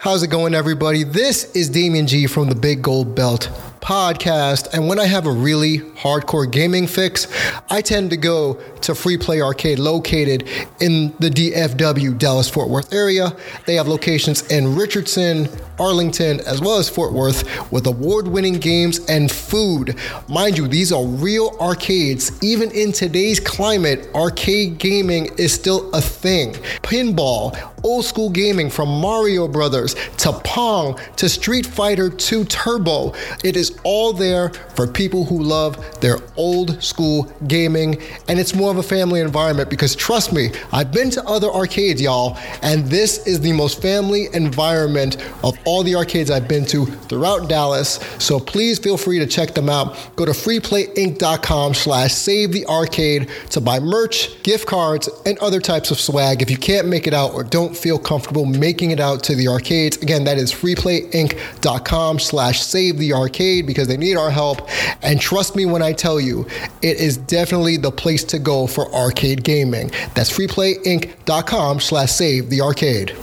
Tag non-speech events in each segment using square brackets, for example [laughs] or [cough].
How's it going, everybody? This is Damien G from the Big Gold Belt podcast. And when I have a really hardcore gaming fix, I tend to go to Free Play Arcade located in the DFW Dallas Fort Worth area. They have locations in Richardson, Arlington, as well as Fort Worth with award winning games and food. Mind you, these are real arcades. Even in today's climate, arcade gaming is still a thing. Pinball, old school gaming from Mario Brothers to Pong to Street Fighter 2 Turbo. It is all there for people who love their old school gaming, and it's more of a family environment because trust me, I've been to other arcades, y'all, and this is the most family environment of all the arcades I've been to throughout Dallas. So please feel free to check them out. Go to freeplayinc.com slash save the arcade to buy merch, gift cards, and other types of swag. If you can't make it out or don't feel comfortable making it out to the arcades, again, that is freeplayinc.com slash save the arcade because they need our help. And trust me when I tell you, it is definitely the place to go for arcade gaming. That's freeplayinc.com slash save the arcade.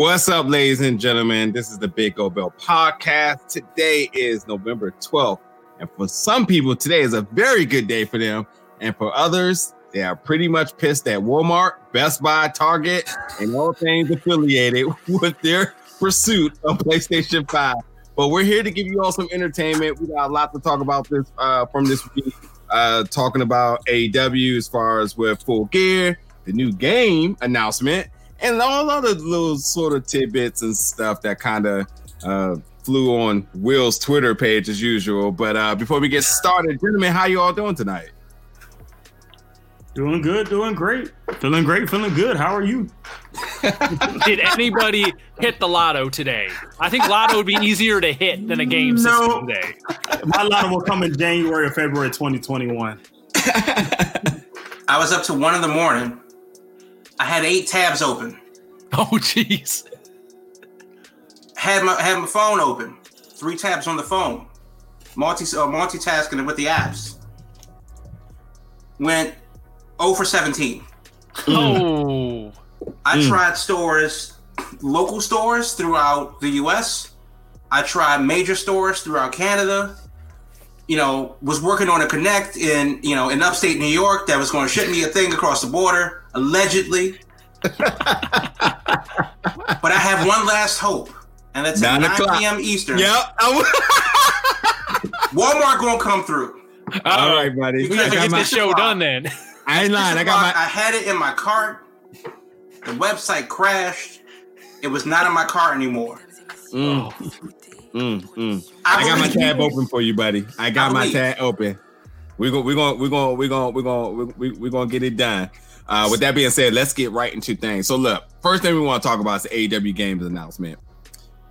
What's up, ladies and gentlemen? This is the Big Gold Belt podcast. Today is November 12th. And for some people, today is a very good day for them. And for others, they are pretty much pissed at Walmart, Best Buy, Target, and all things affiliated [laughs] with their pursuit of PlayStation 5. But we're here to give you all some entertainment. We got a lot to talk about this uh, from this week. Uh, talking about AEW as far as with Full Gear, the new game announcement, and all other little sort of tidbits and stuff that kind of uh, flew on Will's Twitter page as usual. But uh, before we get started, gentlemen, how you all doing tonight? Doing good, doing great, feeling great, feeling good. How are you? [laughs] Did anybody hit the lotto today? I think lotto would be easier to hit than a game no. system today. My lotto will come in January or February 2021. [laughs] I was up to one in the morning I had eight tabs open. [laughs] Oh, jeez. Had my had my phone open, three tabs on the phone, multi uh, multitasking with the apps. Went 0 for 17. Oh. I mm. tried stores, local stores throughout the U.S. I tried major stores throughout Canada. You know, was working on a connect in you know in upstate New York that was going to ship me a thing across the border allegedly. but I have one last hope, and that's at 9 o'clock. p.m. Eastern. Yep. [laughs] Walmart gonna come through. All right, buddy. We gotta get this show done then. I ain't lying. I got my. I had it in my cart. The website crashed. It was not in my cart anymore. Mm. Mm, mm. I, I got my tab open for you, buddy. I got I my tab open. We're gonna we're gonna we're gonna we're gonna we're gonna we're, we're gonna get it done. Uh, with that being said, let's get right into things. So, look, first thing we want to talk about is the AEW Games announcement.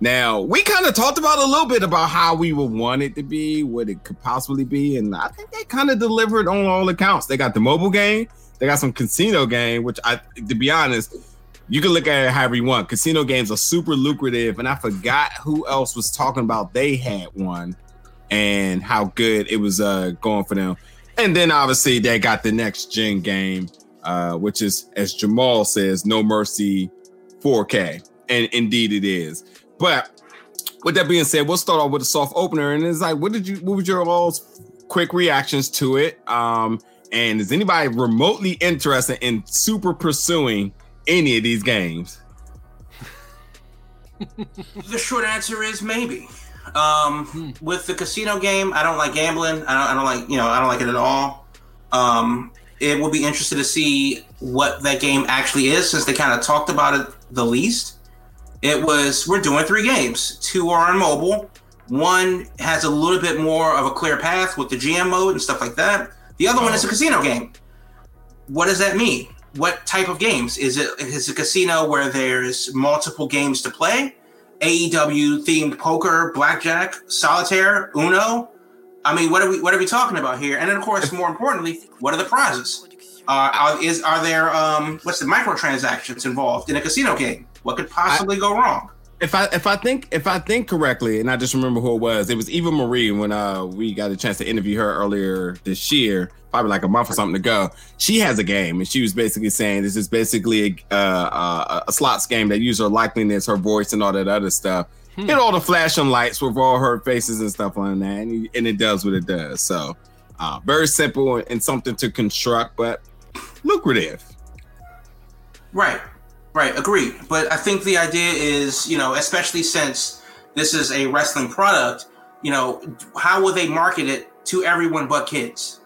Now, we kind of talked about a little bit about how we would want it to be, what it could possibly be, and I think they kind of delivered on all accounts. They got the mobile game, they got some casino game, which I, to be honest, you can look at it however you want. Casino games are super lucrative, and I forgot who else was talking about they had one and how good it was uh, going for them. And then obviously they got the next gen game uh, which is, as Jamal says, No Mercy 4K. And indeed it is. But with that being said, we'll start off with a soft opener. And it's like, what did you, what was your all's quick reactions to it? Um, and is anybody remotely interested in super pursuing any of these games? the short answer is maybe. Um, hmm. With the casino game, I don't like gambling. I don't, I don't like, you know, I don't like it at all. Um, it will be interesting to see what that game actually is since they kind of talked about it the least. it was we're doing three games. Two are on mobile. One has a little bit more of a clear path with the GM mode and stuff like that. The other one is a oh. casino game. What does that mean? What type of games is it? Is it a casino where there's multiple games to play? AEW themed poker, blackjack, solitaire, Uno. I mean, what are we what are we talking about here? And then, of course, more importantly, what are the prizes? Uh, are, is are there um, what's the microtransactions involved in a casino game? What could possibly go wrong? if I if I think if I think correctly, and I just remember who it was, it was Eva Marie when uh we got a chance to interview her earlier this year, probably like a month or something ago. She has a game, and she was basically saying this is basically a uh, a slots game that uses her likeliness, her voice, and all that other stuff. Hmm. Hit all the flashing lights with all her faces and stuff on that, and, and it does what it does. So, uh, very simple and something to construct, but lucrative. Right. Right, agree. But I think the idea is, you know, especially since this is a wrestling product, you know, how will they market it to everyone but kids?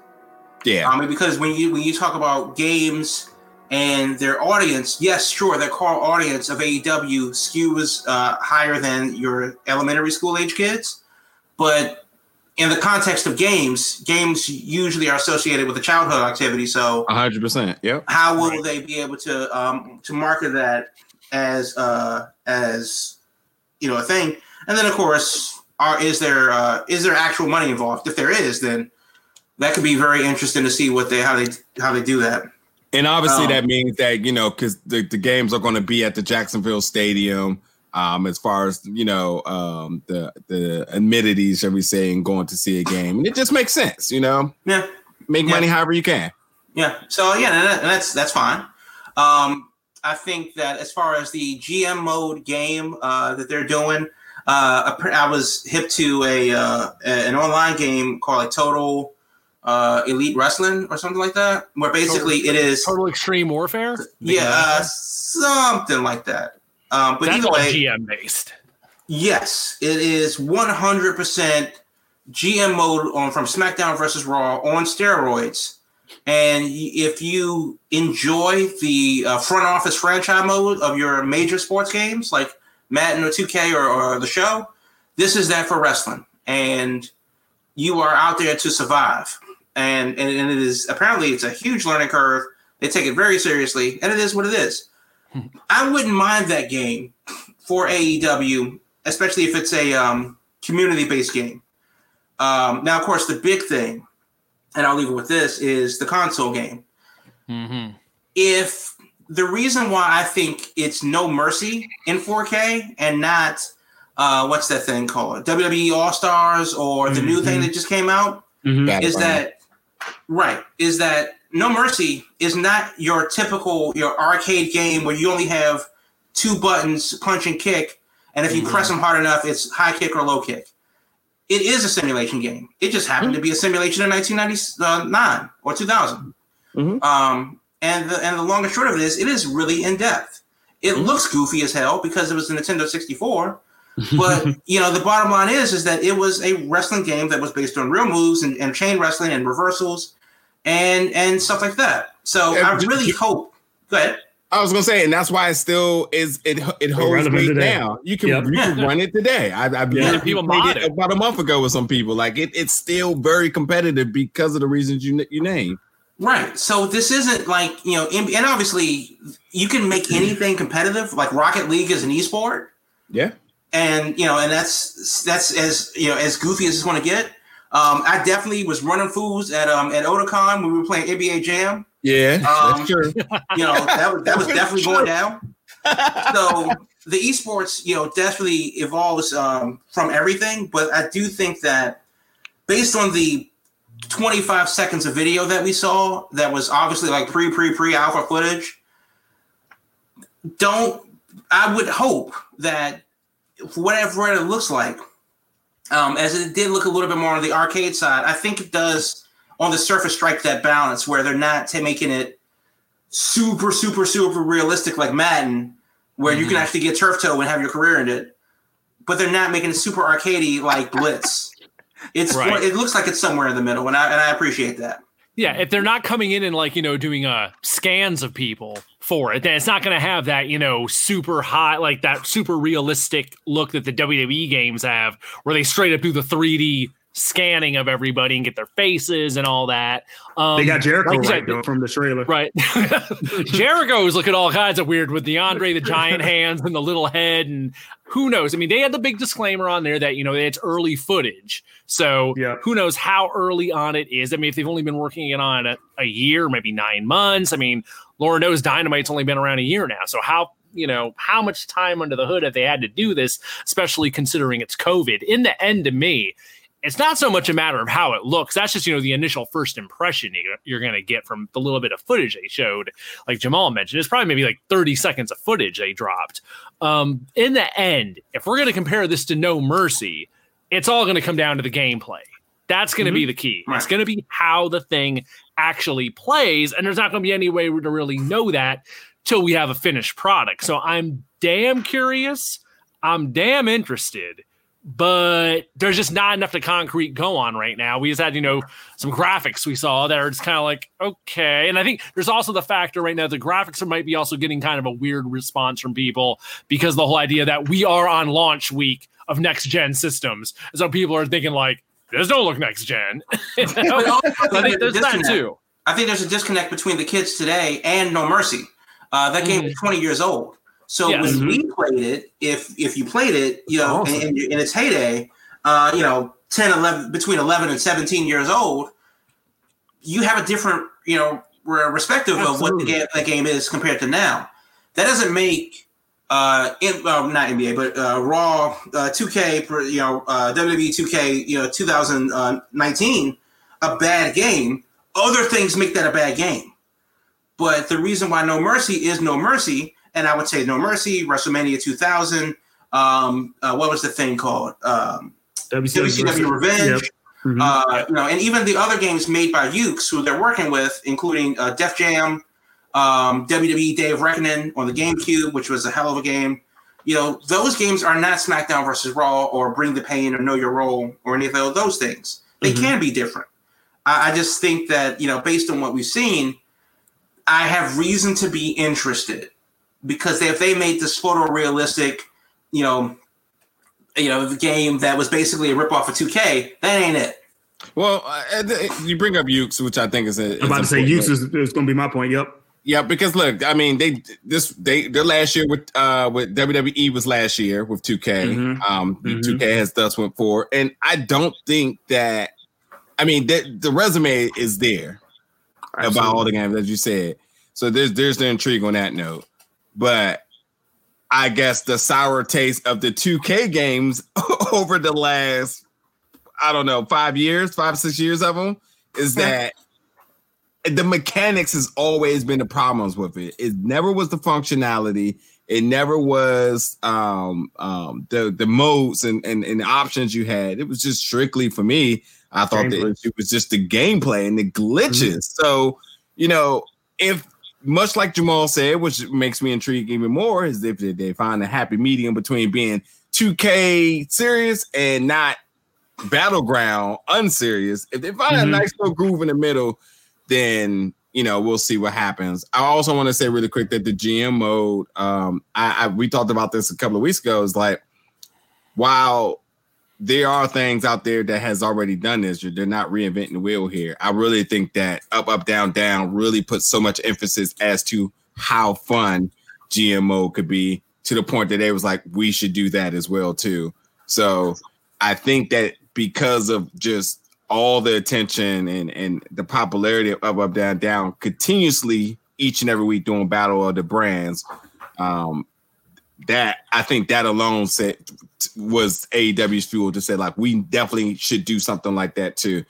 Yeah. I mean, because when you when you talk about games and their audience, yes, sure, their core audience of AEW skews uh, higher than your elementary school age kids, but in the context of games, games usually are associated with a childhood activity. So, hundred percent. Yep. How will they be able to um, to market that as uh, as you know a thing? And then, of course, are is there uh, is there actual money involved? If there is, then that could be very interesting to see what they how they how they do that. And obviously, um, that means that you know because the, the games are going to be at the Jacksonville Stadium um, as far as you know um, the the amenities, shall we say, and going to see a game, and it just makes sense, you know. Yeah, make yeah. money however you can. Yeah. So yeah, that's that's fine. Um, I think that as far as the GM mode game uh, that they're doing, uh, I was hip to a uh, an online game called like Total uh, Elite Wrestling or something like that, where basically Total, it is Total Extreme Warfare. Yeah, uh, something like that. Um, but That's either way, GM based. Yes, it is 100% GM mode on from SmackDown versus Raw on steroids. And if you enjoy the uh, front office franchise mode of your major sports games like Madden or 2K or, or the show, this is that for wrestling. And you are out there to survive. And, and, and it is apparently it's a huge learning curve. They take it very seriously, and it is what it is. I wouldn't mind that game for AEW, especially if it's a um, community based game. Um, now, of course, the big thing, and I'll leave it with this, is the console game. Mm-hmm. If the reason why I think it's No Mercy in 4K and not uh, what's that thing called WWE All Stars or the mm-hmm. new thing that just came out mm-hmm. is that right is that no Mercy is not your typical your arcade game where you only have two buttons, punch and kick, and if you mm-hmm. press them hard enough, it's high kick or low kick. It is a simulation game. It just happened mm-hmm. to be a simulation in 1999 or 2000. Mm-hmm. Um, and the and the long and short of it is, it is really in depth. It mm-hmm. looks goofy as hell because it was a Nintendo 64. But [laughs] you know the bottom line is is that it was a wrestling game that was based on real moves and, and chain wrestling and reversals and and stuff like that. So yeah, I really hope. Go ahead. I was gonna say, and that's why it still is. It it holds weight now. You can yep. you can run it today. I, I yeah, people made it, about a month ago with some people. Like it, it's still very competitive because of the reasons you you name. Right. So this isn't like you know, and obviously you can make mm-hmm. anything competitive. Like Rocket League is an esport. Yeah. And you know, and that's that's as you know as goofy as it's going to get. Um, I definitely was running fools at um at Otakon when we were playing NBA Jam. Yeah, um, that's true. You know that was that was [laughs] definitely going down. So the esports, you know, definitely evolves um, from everything. But I do think that based on the 25 seconds of video that we saw, that was obviously like pre pre pre alpha footage. Don't I would hope that whatever it looks like um, as it did look a little bit more on the arcade side. I think it does on the surface strike that balance where they're not t- making it super, super, super realistic like Madden, where mm-hmm. you can mm-hmm. actually get turf toe and have your career in it, but they're not making it super arcadey like Blitz. It's right. it looks like it's somewhere in the middle, and I and I appreciate that. Yeah, if they're not coming in and like you know doing uh scans of people for it, then it's not going to have that you know super high like that super realistic look that the WWE games have, where they straight up do the 3D scanning of everybody and get their faces and all that. Um, They got Jericho like right said, though from the trailer. Right. [laughs] Jericho's looking all kinds of weird with the Andre the giant [laughs] hands and the little head and who knows? I mean, they had the big disclaimer on there that, you know, it's early footage. So Yeah. who knows how early on it is. I mean, if they've only been working it on a, a year, maybe nine months. I mean, Laura knows Dynamite's only been around a year now. So how you know how much time under the hood have they had to do this, especially considering it's COVID? In the end, to me, it's not so much a matter of how it looks. That's just you know the initial first impression you- you're going to get from the little bit of footage they showed. Like Jamal mentioned, it's probably maybe like 30 seconds of footage they dropped. Um, in the end, if we're going to compare this to No Mercy, it's all going to come down to the gameplay. That's going to be the key. It's going to be how the thing actually plays, and there's not going to be any way to really know that till we have a finished product. So I'm damn curious. I'm damn interested but there's just not enough to concrete go on right now. We just had, you know, some graphics we saw that are just kind of like, okay. And I think there's also the factor right now the graphics are, might be also getting kind of a weird response from people because the whole idea that we are on launch week of next gen systems. So people are thinking like, this don't look next gen. [laughs] You know? Also, So I think there's that disconnect. too. I think there's a disconnect between the kids today and No Mercy. Uh, that game is 20 years old. So Yes. when we played it, if if you played it, you know, Awesome. in, in its heyday, uh, you know, 10, 11, between 11 and 17 years old, you have a different, you know, re- respective of what the game, that game is compared to now. That doesn't make uh, in, well, not NBA, but uh, Raw uh, 2K, you know, uh, WWE 2K, you know, 2019, a bad game. Other things make that a bad game. But the reason why No Mercy is No Mercy, and I would say No Mercy, WrestleMania 2000, um, uh, what was the thing called? Um, WCW Revenge. Yep. Mhm. Uh, you know, and even the other games made by Yuke's, who they're working with, including uh, Def Jam, um, WWE Day of Reckoning on the GameCube, which was a hell of a game. You know, those games are not SmackDown versus Raw or Bring the Pain or Know Your Role or any of tho- those things. They Mhm. can be different. I, I just think that you know, based on what we've seen, I have reason to be interested because if they made this photorealistic, you know, you know, game that was basically a ripoff of 2K, that ain't it. Well, uh, you bring up Yuke's, which I think is a. I'm about to say important. use is, is going to be my point. Yep. Yeah, because look, I mean, they this they their last year with uh with WWE was last year with 2K. Mhm. Um, Mhm. 2K has thus went for, and I don't think that. I mean, the, the resume is there about all the games as you said. So there's there's the intrigue on that note, but I guess the sour taste of the 2K games [laughs] over the last I don't know five years, five six years of them is that the mechanics has always been the problems with it. It never was the functionality. It never was um, um, the the modes and, and and the options you had. It was just strictly for me. I thought Gameplay. issue was just the gameplay and the glitches. So you know, if much like Jamal said, which makes me intrigued even more, is if they- find a happy medium between being 2K serious and not battleground unserious. If they find a Mhm. nice little groove in the middle, then you know we'll see what happens. I also want to say really quick that the GM mode, um, I, I we talked about this a couple of weeks ago. Is like while there are things out there that has already done this, they're not reinventing the wheel here. I really think that up, up, down, down really puts so much emphasis as to how fun GMO could be to the point that they was like, we should do that as well too. So I think that because of just all the attention and and the popularity of up, up, down, down continuously each and every week doing battle of the brands, um, that I think that alone said was AEW's fuel to say like we definitely should do something like that too.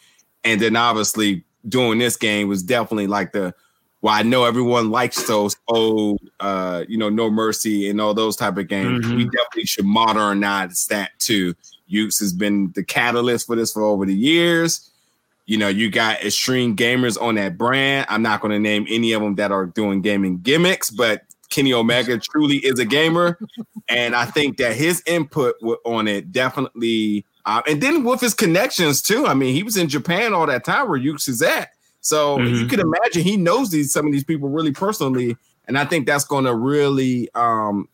And then obviously doing this game was definitely like the well, I know everyone likes those old uh, you know, No Mercy and all those type of games. Mhm. We definitely should modernize that too. Yuke's has been the catalyst for this for over the years. You know, you got extreme gamers on that brand. I'm not going to name any of them that are doing gaming gimmicks, but Kenny Omega truly is a gamer, and I think that his input on it definitely, uh, and then with his connections too. I mean, he was in Japan all that time where Yuke's is at, So mm-hmm. you can imagine he knows these some of these people really personally, and I think that's going to really, um,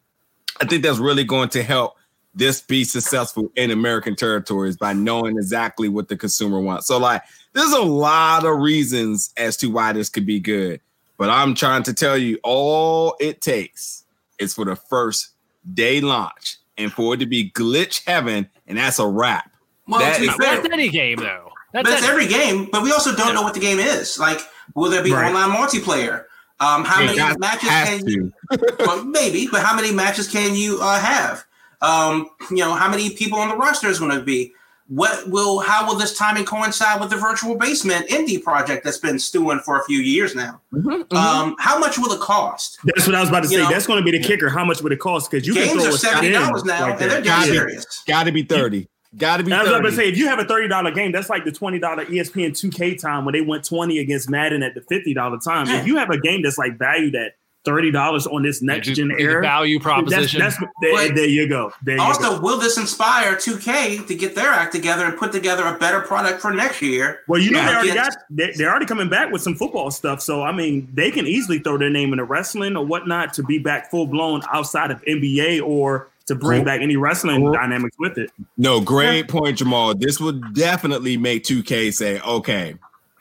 I think that's really going to help this be successful in American territories by knowing exactly what the consumer wants. So like, there's a lot of reasons as to why this could be good, but I'm trying to tell you, all it takes is for the first day launch and for it to be glitch heaven, and that's a wrap. Well, that to be fair, that's any game though. That's, that's every game, but we also don't know what the game is. Like, will there be right. online multiplayer? Um, how many matches can you? [laughs] well, maybe, but how many matches can you uh, have? Um, you know, how many people on the roster is going to be? What will? How will this timing coincide with the virtual basement indie project that's been stewing for a few years now? Mm-hmm, mm-hmm. Um, how much will it cost? That's what I was about to you say. Know, that's going to be the kicker. How much would it cost? Because you games can throw are seventy dollars now, like and they're dead serious. Got to be thirty. Got to be. I was about to say, if you have a thirty dollar game, that's like the twenty dollar ESPN two K time when they went twenty against Madden at the fifty dollar time. Yeah. If you have a game that's like valued at thirty dollars on this next gen era value proposition, that's, that's there, there, you go. There you also, go. will this inspire two K to get their act together and put together a better product for next year? Well, you know, they already got they, they're already coming back with some football stuff, so I mean, they can easily throw their name in the wrestling or whatnot to be back full blown outside of NBA or to bring back any wrestling cool. dynamics with it. No, great point, Jamal. This would definitely make 2K say, okay,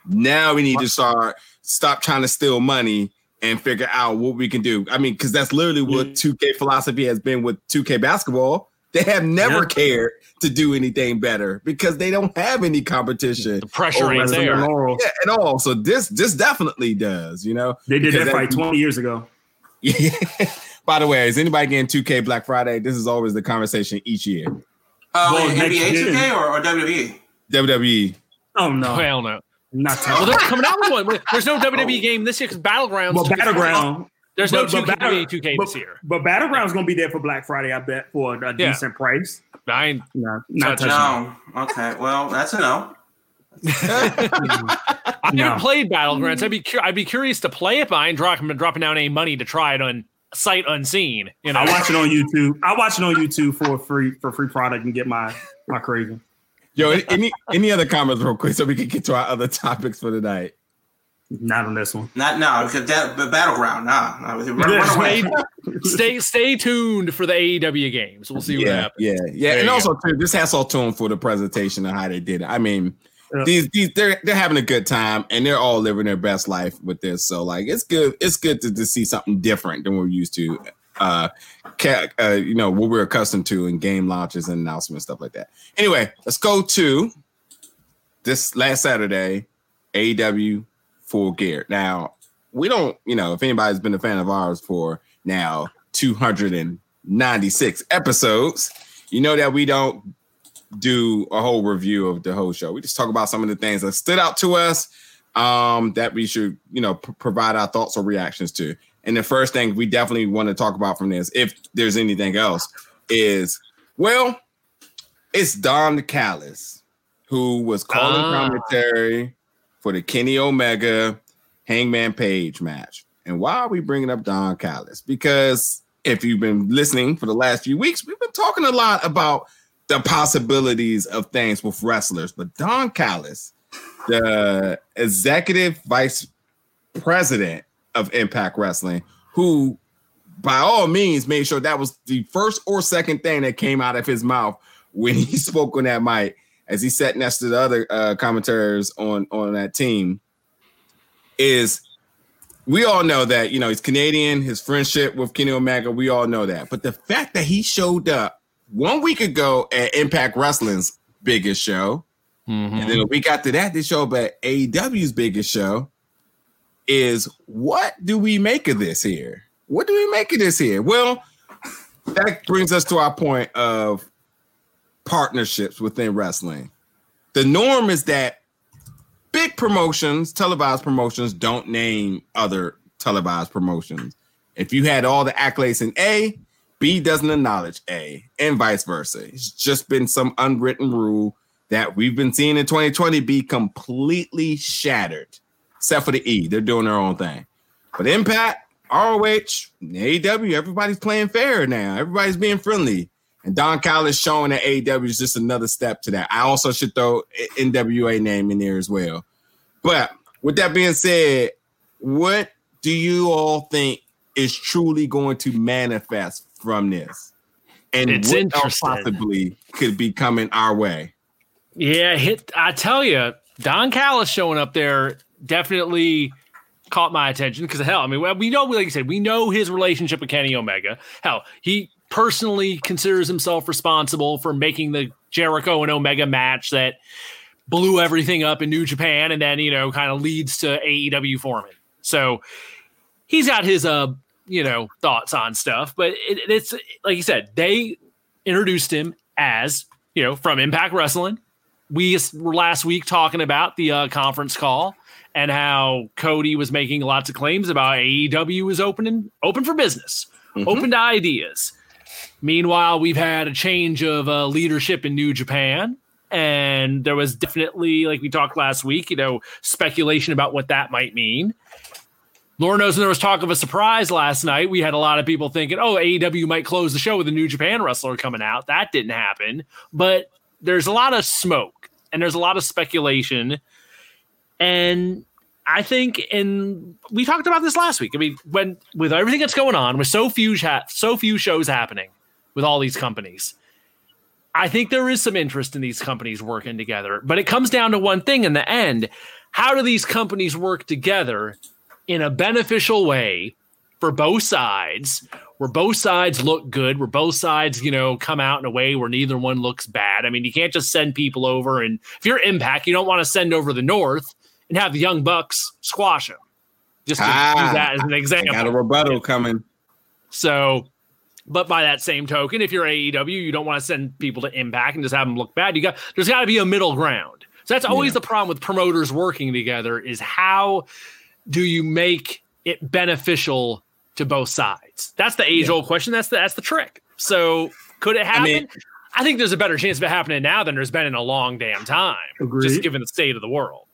now we need to start stop trying to steal money and figure out what we can do. I mean, because that's literally what 2K philosophy has been with 2K basketball. They have never cared to do anything better because they don't have any competition. The pressure ain't there yeah, at all. So this this definitely does. You know, they did that fight 20 years ago. [laughs] Yeah. By the way, is anybody getting 2K Black Friday? This is always the conversation each year. Uh, well, NBA 2K or, or WWE? WWE. Oh no, hell no. Not well, they're coming out with one. There's no WWE [laughs] oh. game this year because Battlegrounds. Well, Battleground. There's no but, 2K, battle, 2K but, this year. But Battleground's going to be there for Black Friday, I bet, for a yeah. decent price. Nine. No, not no. Okay, well, that's a no. [laughs] I've never no. played Battlegrounds. I'd be cu- I'd be curious to play it, but I ain't dropping dropping down any money to try it on sight unseen. You know, I watch it on YouTube. I watch it on YouTube for free for free product and get my my craving. Yo, any any other comments real quick so we can get to our other topics for tonight? Not on this one. Not now because that the battleground. Nah, run, run away. stay stay tuned for the AEW games. We'll see what yeah, happens. Yeah, yeah, there and also too, this has all tune for the presentation of how they did it. I mean, yeah. these these they're they're having a good time and they're all living their best life with this. So like, it's good. It's good to, to see something different than we're used to uh, uh, you know, what we're accustomed to in game launches and announcements, stuff like that. Anyway, let's go to this last Saturday, AW Full Gear. Now, we don't, you know, if anybody's been a fan of ours for now 296 episodes, you know that we don't do a whole review of the whole show. We just talk about some of the things that stood out to us um, that we should, you know, p- provide our thoughts or reactions to. And the first thing we definitely want to talk about from this, if there's anything else, is well, it's Don Callis who was calling ah. commentary for the Kenny Omega Hangman Page match. And why are we bringing up Don Callis? Because if you've been listening for the last few weeks, we've been talking a lot about the possibilities of things with wrestlers. But Don Callis, the executive vice president of Impact Wrestling, who by all means made sure that was the first or second thing that came out of his mouth when [laughs] he spoke on that mic as he sat next to the other uh, commentators on on that team is we all know that you know he's Canadian, his friendship with Kenny Omega, we all know that. But the fact that he showed up one week ago at Impact Wrestling's biggest show, mm-hmm. and then a week after that, they show up at AEW's biggest show, is what do we make of this here? What do we make of this here? Well, that brings us to our point of partnerships within wrestling. The norm is that big promotions, televised promotions, don't name other televised promotions. If you had all the accolades in A, B doesn't acknowledge A, and vice versa. It's just been some unwritten rule that we've been seeing in 2020 be completely shattered except for the E. They're doing their own thing. But Impact, ROH, AEW, everybody's playing fair now. Everybody's being friendly. And Don Callis showing that AEW is just another step to that. I also should throw NWA name in there as well. But with that being said, what do you all think is truly going to manifest from this? And It's what else possibly could be coming our way? Yeah, hit. I tell you, Don Callis showing up there definitely caught my attention because hell, I mean, we know, like you said, we know his relationship with Kenny Omega. Hell, he personally considers himself responsible for making the Jericho and Omega match that blew everything up in New Japan, and then you know, kind of leads to AEW forming. So he's got his uh, you know, thoughts on stuff, but it, it's like you said, they introduced him as you know from Impact Wrestling we were last week talking about the uh, conference call and how Cody was making lots of claims about AEW was open open for business, open to ideas. Meanwhile, we've had a change of uh, leadership in New Japan, and there was definitely, like we talked last week, you know, speculation about what that might mean. Lord knows when there was talk of a surprise last night. We had a lot of people thinking, oh, AEW might close the show with a New Japan wrestler coming out. That didn't happen. But there's a lot of smoke and there's a lot of speculation. And I think, and we talked about this last week. I mean, when with everything that's going on, with so few ha- so few shows happening with all these companies, I think there is some interest in these companies working together. But it comes down to one thing in the end: how do these companies work together in a beneficial way for both sides? Where both sides look good, where both sides, you know, come out in a way where neither one looks bad. I mean, you can't just send people over, and if you're Impact, you don't want to send over the North and have the Young Bucks squash them. Just to Ah, use that as an example. I example. got a rebuttal coming. So, but by that same token, if you're AEW, you don't want to send people to Impact and just have them look bad. You got there's got to be a middle ground. So that's always the problem with promoters working together is how do you make it beneficial to both sides? That's the age old question. That's the that's the trick. So could it happen? I, mean- think there's a better chance of it happening now than there's been in a long damn time. Agreed. Just given the state of the world.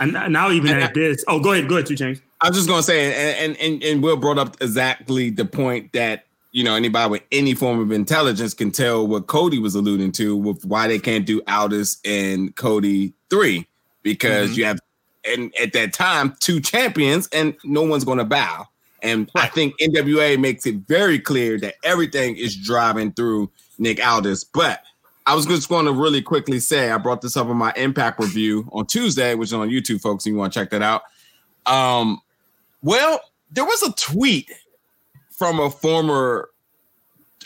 And now even And at this, oh, go ahead, go ahead, two chains. I was just gonna say, and, and and and Will brought up exactly the point that you know anybody with any form of intelligence can tell what Cody was alluding to with why they can't do Aldis and Cody three because mm-hmm. you have and at that time two champions and no one's gonna bow. And I think NWA makes it very clear that everything is driving through Nick Aldis. But I was just going to really quickly say I brought this up in my Impact review on Tuesday, which is on YouTube, folks. If you want to check that out. Um, well, there was a tweet from a former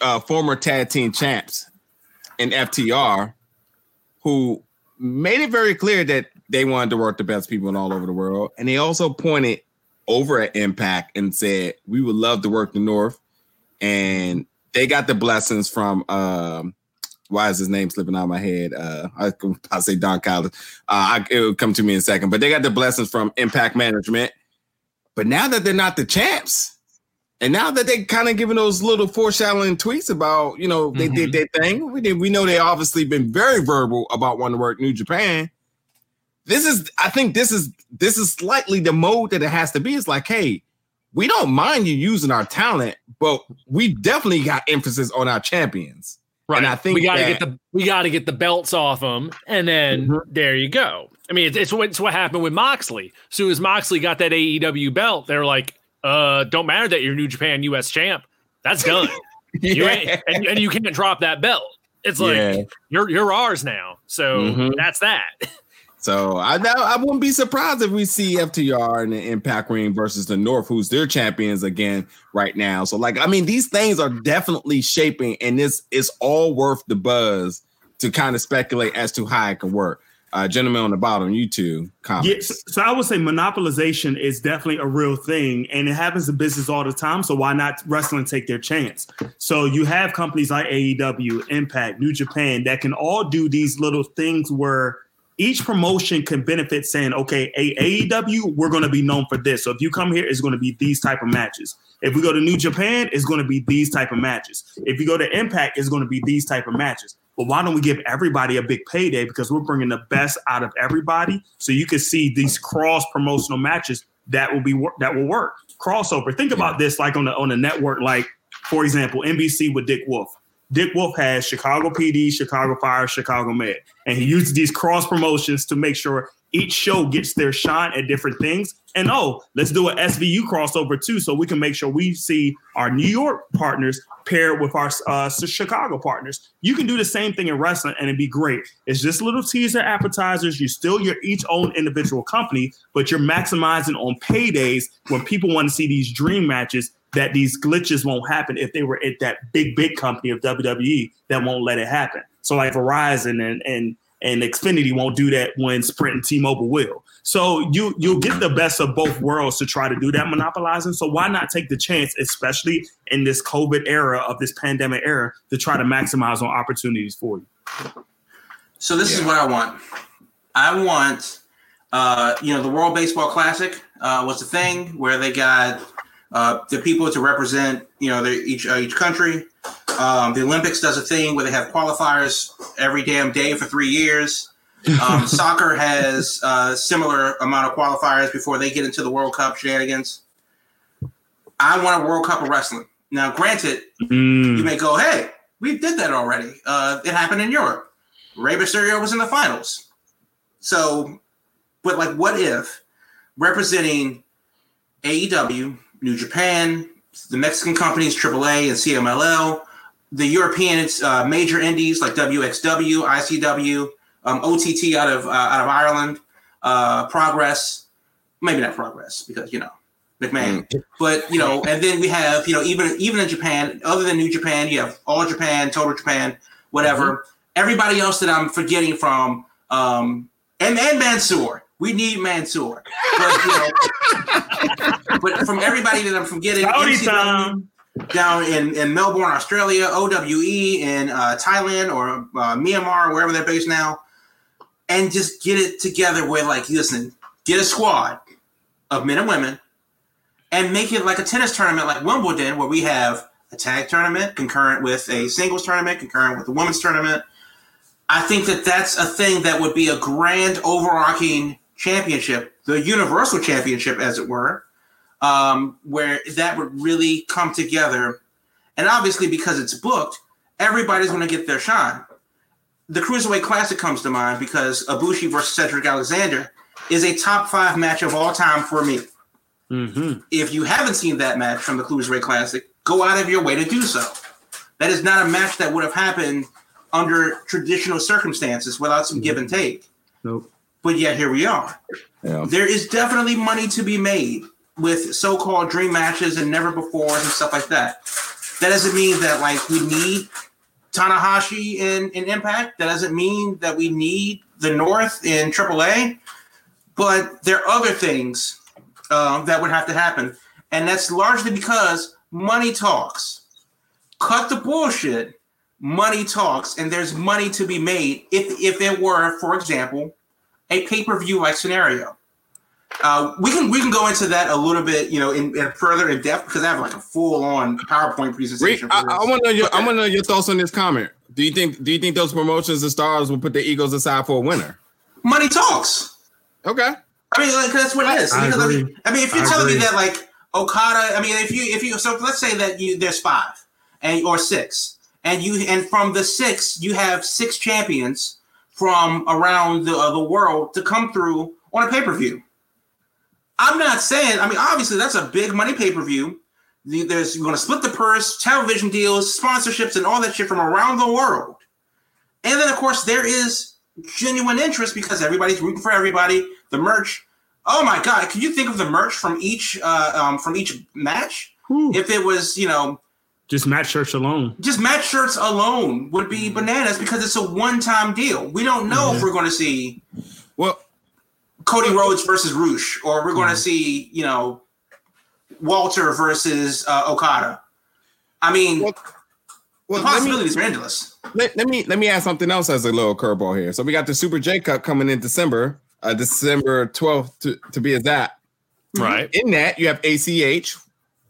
uh, former tag team champs in FTR who made it very clear that they wanted to work the best people in all over the world, and they also pointed over at Impact and said we would love to work the North, and they got the blessings from. Um, why is his name slipping out of my head? Uh, I I say Don Collins. Uh, I, it'll come to me in a second, but they got the blessings from Impact Management. But now that they're not the champs, and now that they kind of giving those little foreshadowing tweets about, you know, they did their thing. We did. We know they obviously been very verbal about wanting to work New Japan. This is, I think, this is this is slightly the mode that it has to be. It's like, hey, we don't mind you using our talent, but we definitely got emphasis on our champions. Right. And I think we got to get the we got to get the belts off them, and then Mhm. there you go. I mean, it's, it's what it's what happened with Moxley. As soon as Moxley got that AEW belt, they're like, "Uh, don't matter that you're New Japan U.S. champ. That's done. [laughs] You ain't, and, and you can't drop that belt. It's like Yeah. you're you're ours now. So Mhm. that's that. [laughs] So I I wouldn't be surprised if we see FTR in the Impact Ring versus the North, who's their champions again right now. So like I mean, these things are definitely shaping, and this is all worth the buzz to kind of speculate as to how it can work. Uh, gentlemen on the bottom, you two comments. Yes. So I would say monopolization is definitely a real thing, and it happens in business all the time. So why not wrestling take their chance? So you have companies like AEW, Impact, New Japan that can all do these little things where each promotion can benefit saying, okay, AEW, we're going to be known for this. So if you come here, it's going to be these type of matches. If we go to New Japan, it's going to be these type of matches. If you go to Impact, it's going to be these type of matches. But why don't we give everybody a big payday because we're bringing the best out of everybody, so you can see these cross promotional matches that will be that will work crossover. Think about this, like on the on the network, like for example, NBC with Dick Wolf. Dick Wolf has Chicago PD, Chicago Fire, Chicago Med, and he uses these cross promotions to make sure each show gets their shine at different things. And oh, let's do an SVU crossover too, so we can make sure we see our New York partners paired with our uh, Chicago partners. You can do the same thing in wrestling, and it'd be great. It's just little teaser appetizers. You still your each own individual company, but you're maximizing on paydays when people want to see these dream matches. That these glitches won't happen if they were at that big big company of WWE that won't let it happen. So like Verizon and and and Xfinity won't do that when Sprint and T-Mobile will. So you you'll get the best of both worlds to try to do that monopolizing. So why not take the chance, especially in this COVID era of this pandemic era, to try to maximize on opportunities for you? So this yeah. is what I want. I want, uh, you know, the World Baseball Classic uh, was the thing where they got uh, the people to represent, you know, their, each uh, each country. Um, the Olympics does a thing where they have qualifiers every damn day for three years. Um, [laughs] soccer has a similar amount of qualifiers before they get into the World Cup shenanigans. I want a World Cup of wrestling. Now, granted, mm. you may go, "Hey, we did that already. Uh, it happened in Europe. Rey Mysterio was in the finals." So, but like, what if representing AEW, New Japan, the Mexican companies AAA and CMLL, the European uh, major indies like WXW, ICW, um, OTT out of uh, out of Ireland, uh, Progress, maybe not Progress because you know McMahon, mm. but you know, and then we have you know even even in Japan, other than New Japan, you have All Japan, Total Japan, whatever. Mm-hmm. Everybody else that I'm forgetting from, um, and and Mansoor, we need Mansoor, but you know, [laughs] but from everybody that I'm forgetting, MCW, down in, in Melbourne, Australia, OWE in uh, Thailand or uh, Myanmar, wherever they're based now, and just get it together with like, listen, get a squad of men and women and make it like a tennis tournament like Wimbledon, where we have a tag tournament concurrent with a singles tournament, concurrent with a women's tournament. I think that that's a thing that would be a grand overarching championship, the universal championship, as it were, um, where that would really come together. And obviously, because it's booked, everybody's going to get their shine. The Cruiserweight Classic comes to mind because Ibushi versus Cedric Alexander is a top five match of all time for me. Mm-hmm. If you haven't seen that match from the Cruiserweight Classic, go out of your way to do so. That is not a match that would have happened under traditional circumstances without some mm-hmm. give and take. Nope. But yet here we are. Yeah. There is definitely money to be made with so-called dream matches and never before and stuff like that. That doesn't mean that like we need Tanahashi in, in Impact. That doesn't mean that we need the North in AAA. But there are other things uh, that would have to happen, and that's largely because money talks. Cut the bullshit. Money talks, and there's money to be made if if it were, for example, a pay per view like scenario. Uh, we can we can go into that a little bit, you know, in, in further in depth because I have like a full on PowerPoint presentation. I, I want to know your I want to know your thoughts on this comment. Do you think do you think those promotions and stars will put their egos aside for a winner? Money talks. Okay. I mean, like that's what it is. I, because, I, mean, I mean, if you're I telling agree. me that like Okada, I mean, if you if you so let's say that you there's five and or six, and you and from the six you have six champions from around the uh, the world to come through on a pay per view I'm not saying. I mean, obviously, that's a big money pay per view. There's you're going to split the purse, television deals, sponsorships, and all that shit from around the world. And then, of course, there is genuine interest because everybody's rooting for everybody. The merch. Oh my god! Can you think of the merch from each uh, um, from each match? Whew. If it was, you know, just match shirts alone. Just match shirts alone would be bananas because it's a one time deal. We don't know mm-hmm. if we're going to see. Well, Cody Rhodes versus Rush, or we're going to mm-hmm. see, you know, Walter versus uh, Okada. I mean, well, well, the possibilities me, are endless. Let, let, me let me add something else as a little curveball here. So we got the Super J Cup coming in December, uh, December twelfth to, to be exact. Right. In that you have ACH,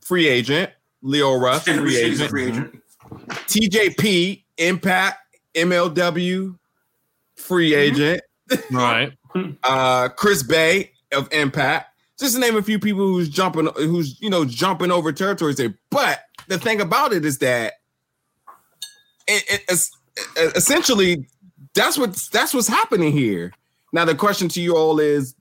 free agent, Lio Rush, free agent, free agent. TJP, Impact, MLW, free mm-hmm. agent. Right. Uh, Chris Bey of Impact. Just to name a few people who's jumping, who's you know jumping over territories there. But the thing about it is that it, it, it's essentially that's what that's what's happening here. Now the question to you all is: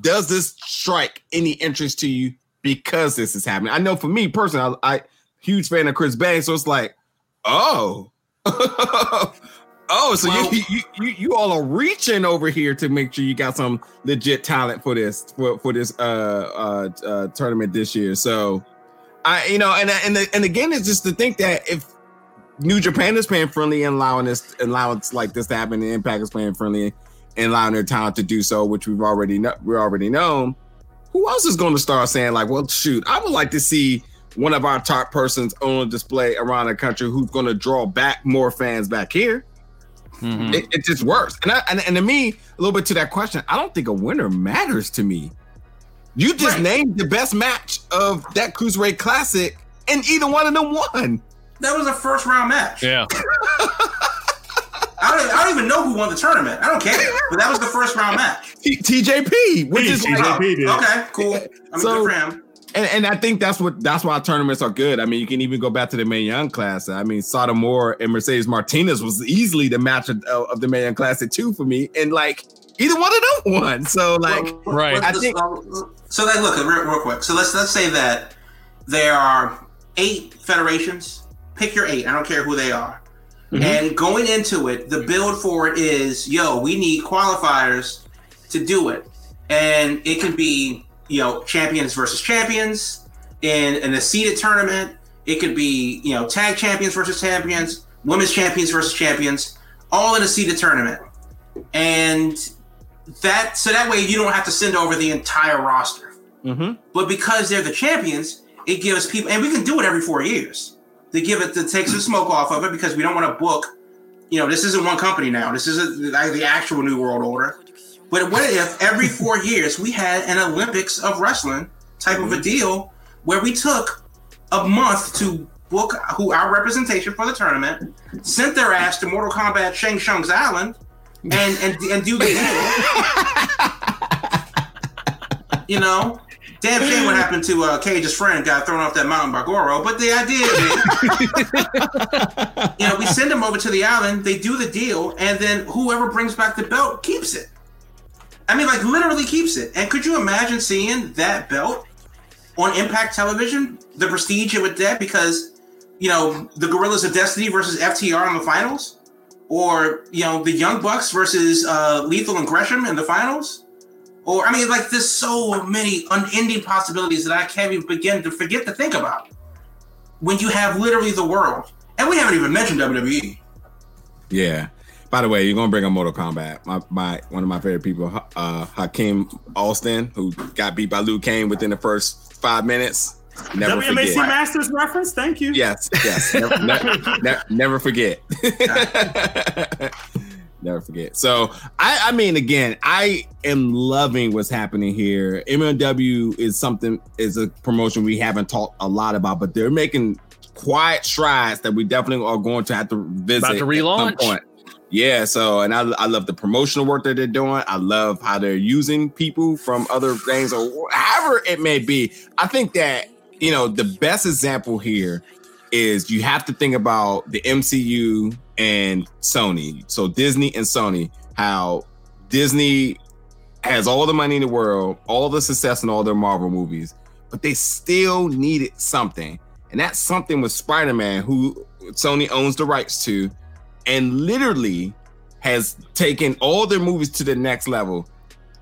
Does this strike any interest to you because this is happening? I know for me personally, I, I huge fan of Chris Banks, so it's like, oh. [laughs] Oh, so well, you, you, you you all are reaching over here to make sure you got some legit talent for this for, for this uh, uh, uh tournament this year. So I you know and and and again it's just to think that if New Japan is playing friendly and allowing this allowing like this to happen, and Impact is playing friendly and allowing their talent to do so, which we've already know we already known. Who else is going to start saying like, well, shoot, I would like to see one of our top persons on display around the country who's going to draw back more fans back here. Mm-hmm. It, it, just works. And, I, and and to me, a little bit to that question, I don't think a winner matters to me. You just right. named the best match of that Cruiserweight Classic, and either one of them won. That was a first round match. Yeah. I don't, I don't even know who won the tournament. I don't care. But that was the first round match. T- TJP, which is TJP like, okay, cool. I'm so, good for him and, and I think that's what that's why tournaments are good. I mean, you can even go back to the Mae Young class. I mean, Moore and Mercedes Martinez was easily the match of, of the Mae Young Classic two for me, and like either one of them won. So like, well, right? I think. So then, look real, real quick. So let's let's say that there are eight federations. Pick your eight. I don't care who they are. Mm-hmm. And going into it, the build for it is, yo, we need qualifiers to do it, and it can be you know, champions versus champions in, in a seeded tournament. It could be, you know, tag champions versus champions, women's champions versus champions, all in a seeded tournament. And that, so that way you don't have to send over the entire roster. Mm-hmm. But because they're the champions, it gives people, and we can do it every four years to give it, to take some smoke off of it because we don't want to book, you know, this isn't one company now. This isn't like the actual New World Order. But what if every four years we had an Olympics of wrestling type of a deal where we took a month to book who our representation for the tournament, sent their ass to Mortal Kombat Shang Tsung's Island, and and and do the deal. you know, damn shame what happened to uh, Cage's friend got thrown off that mountain by Goro. But the idea is, you know, we send them over to the island, they do the deal, and then whoever brings back the belt keeps it. I mean, like literally keeps it. And could you imagine seeing that belt on Impact Television? The prestige it would get because, you know, the Guerrillas of Destiny versus FTR in the finals, or you know, the Young Bucks versus uh, Lethal and Gresham in the finals, or I mean, like there's so many unending possibilities that I can't even begin to forget to think about. When you have literally the world, and we haven't even mentioned WWE. Yeah, by the way, you're gonna bring up Mortal Kombat. My, my one of my favorite people, uh, Hakim Alston, who got beat by Liu Kang within the first five minutes. Never WMAC forget. Masters reference. Thank you. Yes, yes. never, never, never forget. [laughs] never forget. So I, I mean, again, I am loving what's happening here. MLW is something is a promotion we haven't talked a lot about, but they're making quiet strides that we definitely are going to have to visit about to relaunch. Yeah, so and I, I love the promotional work that they're doing. I love how they're using people from other things or however it may be. I think that you know the best example here is you have to think about the MCU and Sony. So Disney and Sony, how Disney has all the money in the world, all the success in all their Marvel movies, but they still needed something. And that something was Spider-Man, who Sony owns the rights to and literally has taken all their movies to the next level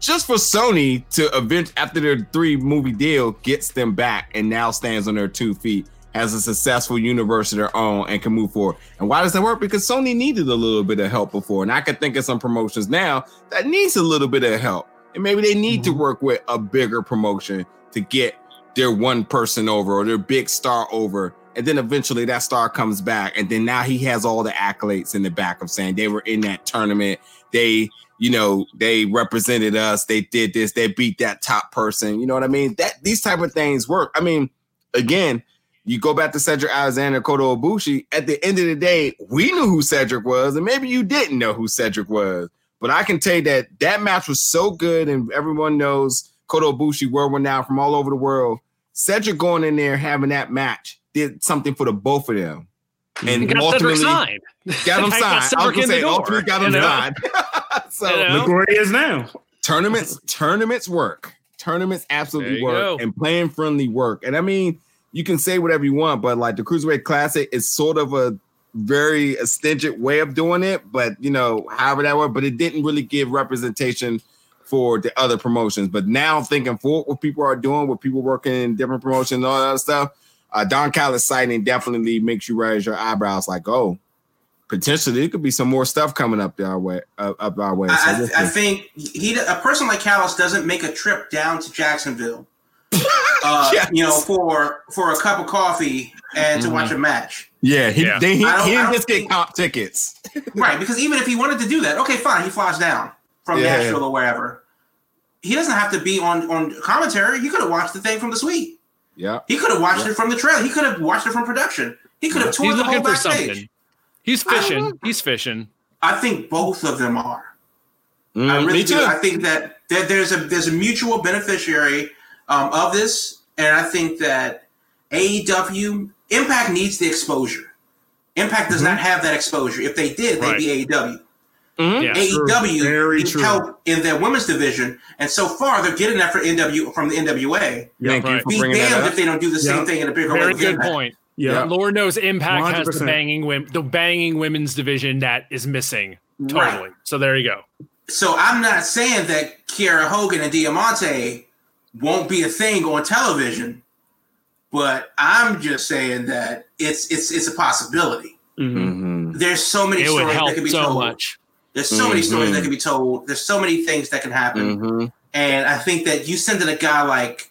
just for Sony to event after their three movie deal gets them back and now stands on their two feet, has a successful universe of their own and can move forward. And why does that work? Because Sony needed a little bit of help before. And I can think of some promotions now that needs a little bit of help. And maybe they need mm-hmm. to work with a bigger promotion to get their one person over or their big star over and then eventually that star comes back and then now he has all the accolades in the back of saying they were in that tournament they you know they represented us they did this they beat that top person you know what i mean that these type of things work i mean again you go back to Cedric Alexander, Kota Ibushi. At the end of the day, we knew who Cedric was, and maybe you didn't know who Cedric was. But I can tell you that that match was so good, and everyone knows Kota Ibushi, world renowned from all over the world. Cedric going in there having that match did something for the both of them. And got ultimately signed. got them [laughs] signed. I was gonna say ultimately got them signed. [laughs] so You know? Look where he is now. tournaments, tournaments work. Tournaments absolutely work, go. and playing friendly work. And I mean, you can say whatever you want, but like the Cruiserweight Classic is sort of a very astringent way of doing it. But you know, however that worked, but it didn't really give representation for the other promotions. But now thinking forward, what people are doing, what people working in different promotions, and all that other stuff, uh, Don Callis sighting definitely makes you raise your eyebrows. Like, oh, potentially there could be some more stuff coming up our way, uh, up our way. So I, we'll I, I think he a person like Callis doesn't make a trip down to Jacksonville, [laughs] uh, Yes. you know, for for a cup of coffee and to Mhm. watch a match, Yeah, he, Yeah. Then he, he didn't don't just get think- comp tickets. [laughs] right? Because even if he wanted to do that, okay, fine, he flies down from Yeah. Nashville or wherever. He doesn't have to be on on commentary. He could have watched the thing from the suite. Yeah. He could have watched Yeah. it from the trailer. He could have watched it from production. He could have toured He's the whole backstage. something. He's fishing. He's fishing. I think both of them are. I Mm, really me do. I think that, that there's a there's a mutual beneficiary um, of this, and I think that AEW Impact needs the exposure. Impact does not have that exposure. If they did, they'd Right. be AEW. Mhm. Yeah. AEW Very needs true. help in their women's division, and so far they're getting that for NW from the NWA. Thank you right. for Be bringing that damned if they don't do the same Yeah. thing in a bigger way. Very good Impact. point. Yeah. Lord knows Impact has the banging wim- the banging women's division that is missing. Right. Totally. So there you go. So I'm not saying that Kiera Hogan and Diamante won't be a thing on television, but I'm just saying that it's it's it's a possibility. Mhm. Mhm. There's so many It would stories that help can be so told. much. There's so many stories that can be told. There's so many things that can happen. Mhm. And I think that you sending a guy like,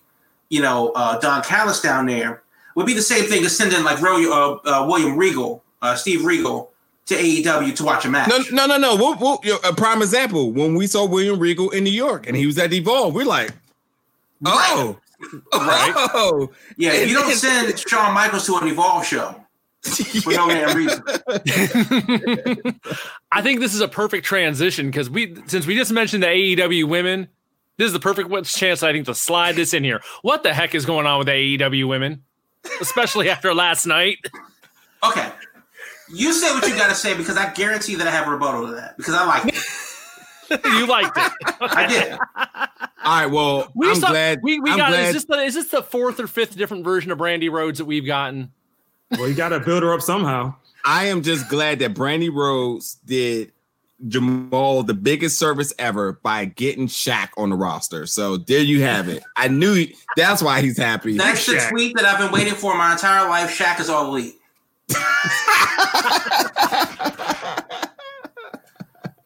you know, uh, Don Callis down there would be the same thing as sending like Ro- uh, uh, William Regal, uh, Steve Regal, to AEW to watch a match. No, no, no, no. We'll, we'll, a prime example when we saw William Regal in New York and he was at Evolve, we're like, oh, Right. [laughs] oh, Yeah, you don't send Shawn Michaels to an Evolve show for no damn reason. [laughs] I think this is a perfect transition because we since we just mentioned the AEW women, this is the perfect chance I think to slide this in here. What the heck is going on with AEW women, especially after last night? Okay. You say what you got to say because I guarantee that I have a rebuttal to that because I like it. [laughs] you liked it. I did. All right, well, We I'm saw- glad. we, we I'm got glad. is this the is this the fourth or fifth different version of Brandi Rhodes that we've gotten? Well, you got to build her up somehow. I am just glad that Brandi Rhodes did Jamal the biggest service ever by getting Shaq on the roster. So there you have it. I knew he- that's why he's happy. That's the Shaq. tweet that I've been waiting for my entire life. Shaq is all elite. [laughs]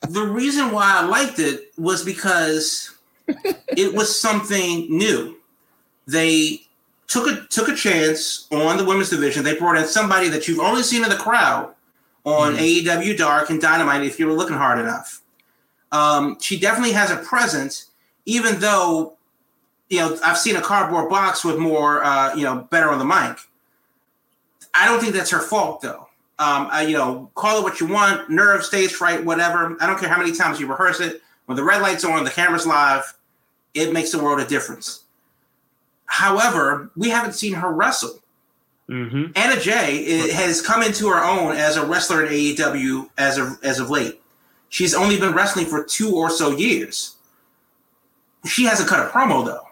the reason why I liked it was because it was something new. They took a took a chance on the women's division. They brought in somebody that you've only seen in the crowd on AEW Dark and Dynamite if you were looking hard enough. Um, she definitely has a presence, even though you know I've seen a cardboard box with more uh, you know better on the mic. I don't think that's her fault though. Um, I, you know, call it what you want, nerve, stage fright, whatever. I don't care how many times you rehearse it. When the red light's are on, the camera's live, it makes the world a difference. However, we haven't seen her wrestle. Mm-hmm. Anna Jay has come into her own as a wrestler in AEW as of as of late. She's only been wrestling for two or so years. She hasn't cut a promo though.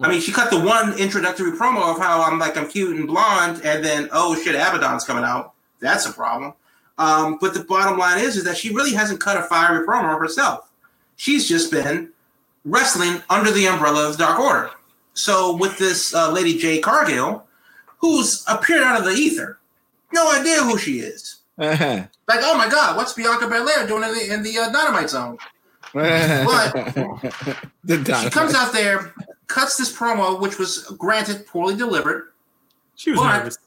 I mean, she cut the one introductory promo of how I'm like I'm cute and blonde, and then oh shit, Abaddon's coming out. That's a problem. Um, but the bottom line is, is that she really hasn't cut a fiery promo herself. She's just been wrestling under the umbrella of the Dark Order. So with this uh, lady Jade Cargill, who's appeared out of the ether, no idea who she is. Uh-huh. Like, oh my god, what's Bianca Belair doing in the, in the uh, Dynamite Zone? [laughs] the She comes out there, cuts this promo, which was granted poorly delivered. She was But- nervous.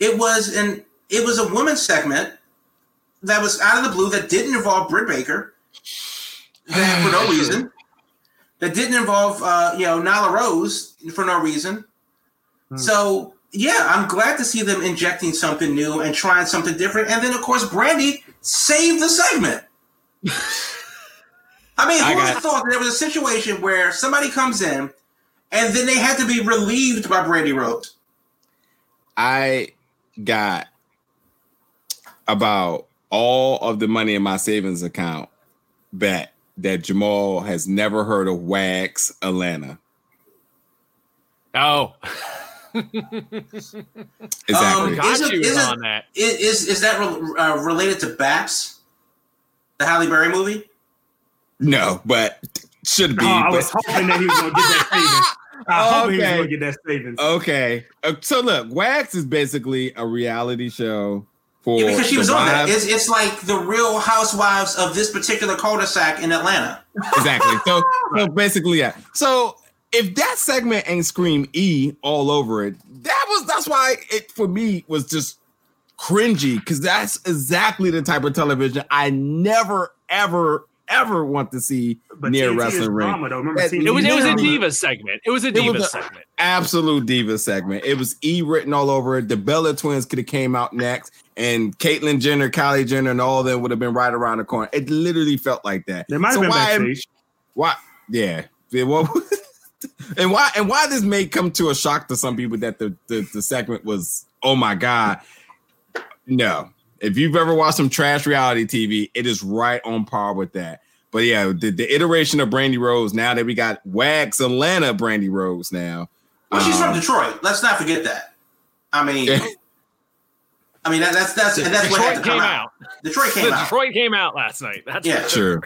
It was an it was a women's segment that was out of the blue that didn't involve Britt Baker that, for no [sighs] reason. That didn't involve uh, you know Nyla Rose for no reason. So yeah, I'm glad to see them injecting something new and trying something different. And then of course Brandi saved the segment. [laughs] I mean, I who would thought that there was a situation where somebody comes in and then they had to be relieved by Brandi Rhodes? I got about all of the money in my savings account bet that Jamal has never heard of WAGS Atlanta. Oh, [laughs] Exactly. Um, got Isn't- you isn't- on that. Is is, is that re- uh, related to Baps, the Halle Berry movie? no, but should be. Oh, I was hoping that he was going to get that [laughs] savings. I hope he was going to get that savings. okay. Uh, so look, WAGS is basically a reality show for Yeah, because she the was on that. It's, it's like the Real Housewives of this particular cul-de-sac in Atlanta. exactly. So, [laughs] so basically, yeah. So if that segment ain't scream E all over it, that was that's why it for me was just cringy because that's exactly the type of television I never ever ever want to see But near TNT is wrestling ring. drama, though. Remember, That- It was it was a diva segment. It was a It was diva segment. Absolute diva segment. It was E written all over it. The Bella twins could have came out next, and Caitlyn Jenner, Kylie Jenner, and all of them would have been right around the corner. It literally felt like that. They might have been why- backstage. Why? Yeah. Yeah, well, [laughs] and why? And why this may come to a shock to some people that the, the the segment was oh my god. No, if you've ever watched some trash reality TV, it is right on par with that. But yeah, the, the iteration of Brandi Rhodes. Now that we got Wags Atlanta Brandi Rhodes now. Well, she's from Um, Detroit. Let's not forget that. I mean, [laughs] I mean that, that's that's and that's what had Detroit to come came out. out. Detroit came out. Detroit came out last night. That's Yeah. sure. Sure.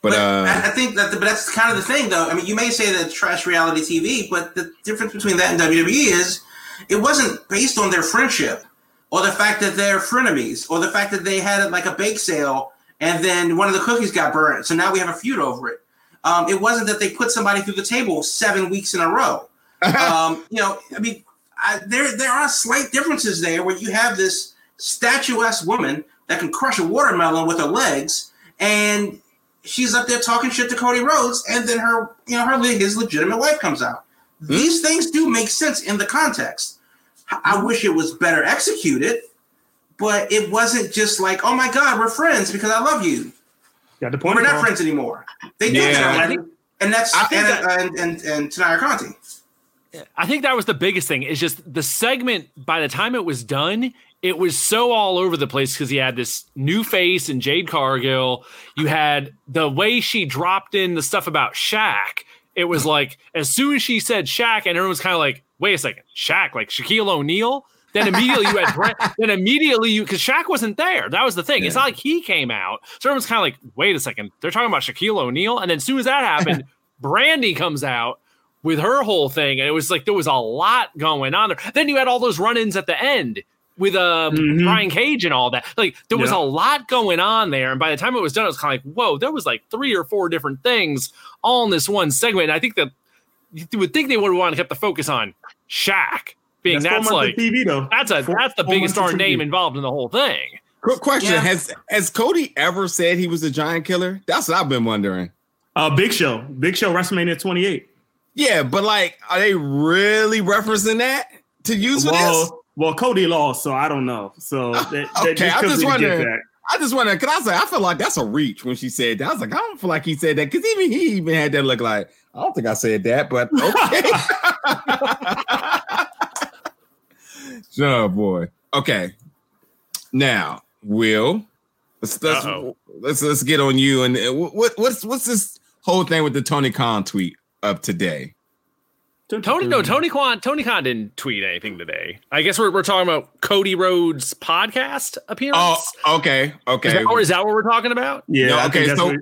But But uh I, I think that, but that's kind of the thing, though. I mean, you may say that it's trash reality TV, but the difference between that and WWE is it wasn't based on their friendship or the fact that they're frenemies or the fact that they had like a bake sale and then one of the cookies got burnt, so now we have a feud over it. Um, it wasn't that they put somebody through the table seven weeks in a row. [laughs] um, you know, I mean, I, there there are slight differences there where you have this statuesque woman that can crush a watermelon with her legs, and she's up there talking shit to Cody Rhodes, and then her, you know, her his legitimate wife comes out. These things do make sense in the context. I- I wish it was better executed, but it wasn't just like, oh my god, we're friends because I love you. Got the point. We're not Carl. friends anymore. They did Yeah. that think- and that's I think and, that- and, and and Tanaya Conti. I think that was the biggest thing. Is just the segment. By the time it was done, it was so all over the place because he had this new face and Jade Cargill. You had the way she dropped in the stuff about Shaq. It was like as soon as she said Shaq, and everyone was kind of like, "Wait a second, Shaq, like Shaquille O'Neal." Then immediately you had Brent, [laughs] then immediately you because Shaq wasn't there. That was the thing. It's not like he came out. So everyone's kind of like, "Wait a second, they're talking about Shaquille O'Neal." And then as soon as that happened, [laughs] Brandi comes out with her whole thing, and it was like there was a lot going on there. Then you had all those run-ins at the end with um Mhm. Brian Cage and all that. Like there was Yeah. a lot going on there, and by the time it was done, it was kind of like, whoa, there was like three or four different things all in this one segment. And I think that you would think they would want to keep the focus on Shaq being four that's, like TV though. that's a Four- that's the biggest months darn of name involved in the whole thing. quick question. Yeah. Has has Cody ever said he was a giant killer? That's what I've been wondering. Uh, Big Show, Big Show, WrestleMania 28. Yeah, but like, are they really referencing that to use for this? Well, well, Cody lost, so I don't know. So [laughs] that, that, Okay, this I'm just be the get wondering. Back. I just wonder, cause I was like, I feel like that's a reach when she said that. I was like, I don't feel like he said that, cause even he even had that look like, I don't think I said that, but [laughs] okay. oh boy. Okay. Now, Will, let's let's Uh-oh. let's let's get on you and uh, what what's what's this whole thing with the Tony Khan tweet of today? Tony, no, Tony Khan, Tony Khan didn't tweet anything today. I guess we're, we're talking about Cody Rhodes' podcast appearance. Oh, okay, is, okay. that, or is that what we're talking about? Yeah, No, okay, so- what-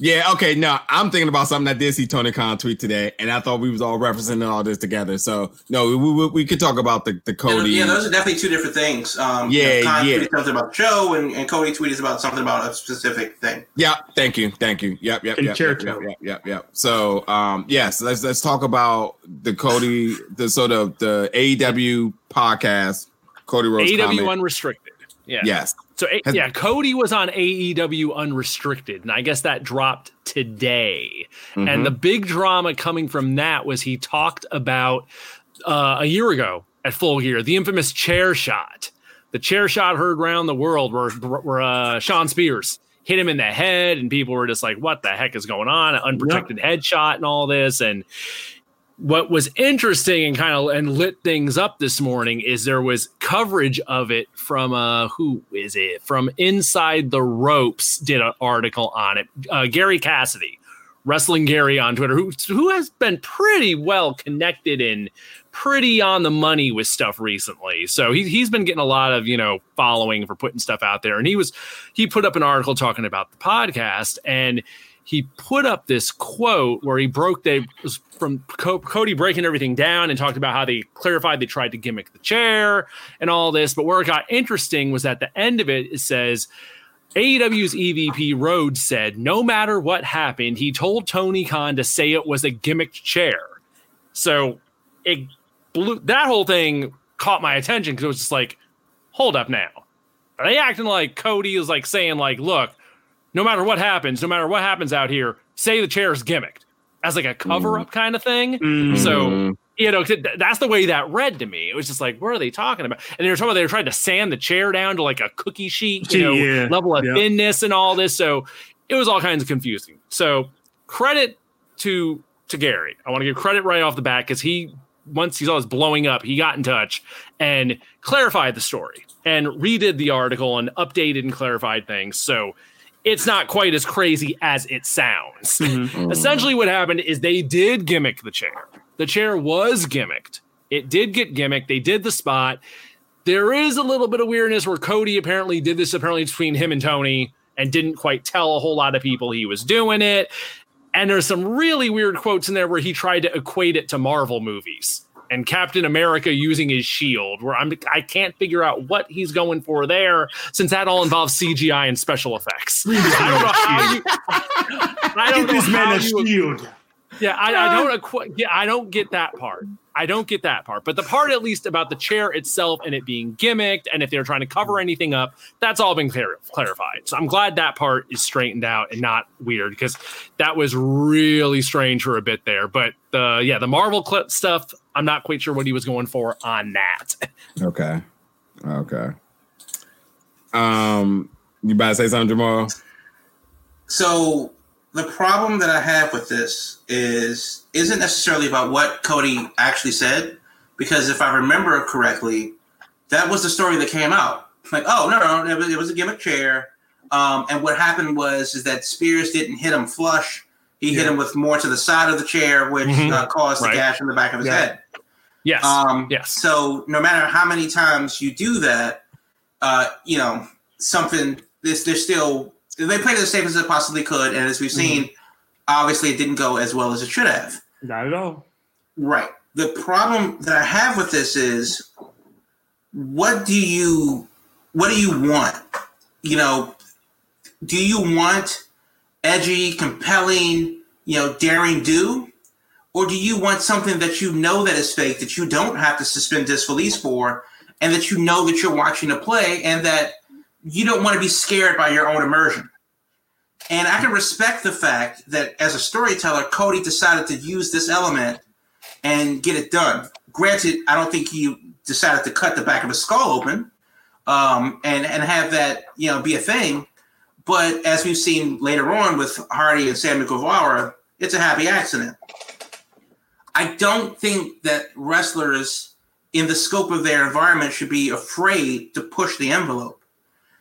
Yeah, okay. No, I'm thinking about something I did see Tony Khan tweet today, and I thought we was all referencing all this together. So no, we we, we could talk about the the Cody. Yeah, those are definitely two different things. Um, Yeah, you know, Khan yeah. tweeted something about the show, and, and Cody tweeted about something about a specific thing. Yeah, thank you, thank you. Yep, yep, yep, yep, yep, Concerto. yep, yep, yep. So, um, yes, let's let's talk about the Cody, the sort of the AEW podcast, Cody Rhodes. AEW comment. Unrestricted. Yeah. Yes, So Has- yeah, Cody was on AEW Unrestricted, and I guess that dropped today. Mm-hmm. And the big drama coming from that was he talked about uh, a year ago at Full Gear the infamous chair shot. The chair shot heard around the world where where uh, Shawn Spears hit him in the head, and people were just like, "What the heck is going on?" An unprotected headshot and all this, and what was interesting and kind of and lit things up this morning is there was coverage of it from uh who is it? From inside the ropes did an article on it. Uh, gary cassidy wrestling gary on twitter who who has been pretty well connected and pretty on the money with stuff recently. So he, he's been getting a lot of you know following for putting stuff out there. And he was he put up an article talking about the podcast and he put up this quote where he broke they from Co- Cody breaking everything down and talked about how they clarified they tried to gimmick the chair and all this. But where it got interesting was at the end of it, it says AEW's EVP Rhodes said, no matter what happened, he told Tony Khan to say it was a gimmicked chair. So it blew that whole thing caught my attention because it was just like, hold up now. Are they acting like Cody is like saying, like, look, no matter what happens, no matter what happens out here, say the chair is gimmicked as like a cover up mm. kind of thing. Mm. So, you know, that's the way that read to me. It was just like, what are they talking about? And they were talking about they were trying to sand the chair down to like a cookie sheet, you know, yeah. level of yeah. thinness and all this. So it was all kinds of confusing. So credit to to Gary. I want to give credit right off the bat because he once he saw this blowing up, he got in touch and clarified the story and redid the article and updated and clarified things. So it's not quite as crazy as it sounds. Mm-hmm. Essentially, what happened is they did gimmick the chair. The chair was gimmicked. It did get gimmicked. They did the spot. There is a little bit of weirdness where Cody apparently did this apparently between him and Tony and didn't quite tell a whole lot of people he was doing it. And there's some really weird quotes in there where he tried to equate it to Marvel movies and Captain America using his shield, where I'm I can't figure out what he's going for there, since that all involves CGI and special effects. [laughs] I don't know how you. [laughs] I don't Give know this man a shield. Yeah, I, I don't. Yeah, I don't get that part. I don't get that part. But the part, at least, about the chair itself and it being gimmicked, and if they're trying to cover anything up, that's all been clar- clarified. So I'm glad that part is straightened out and not weird because that was really strange for a bit there. But the yeah, the Marvel clip stuff, I'm not quite sure what he was going for on that. [laughs] okay, okay. Um, you about to say something, Jamal? So the problem that I have with this is isn't necessarily about what Cody actually said, because if I remember correctly, that was the story that came out. Like, oh no, no, it was, it was a gimmick chair. Um, and what happened was is that Spears didn't hit him flush. He yeah. hit him with more to the side of the chair, which mm-hmm. uh, caused right. the gash in the back of his yeah. head. Yes. Um, yes. So no matter how many times you do that, uh, you know something. This there's still they played it as safe as they possibly could, and as we've seen, mm-hmm. obviously it didn't go as well as it should have. Not at all. Right. The problem that I have with this is, what do you, what do you want? You know, do you want edgy, compelling, you know, daring do, or do you want something that you know that is fake that you don't have to suspend disbelief for, and that you know that you're watching a play and that you don't want to be scared by your own immersion. And I can respect the fact that as a storyteller, Cody decided to use this element and get it done. Granted, I don't think he decided to cut the back of his skull open um, and and have that you know be a thing. But as we've seen later on with Hardy and Sammy Guevara, it's a happy accident. I don't think that wrestlers in the scope of their environment should be afraid to push the envelope.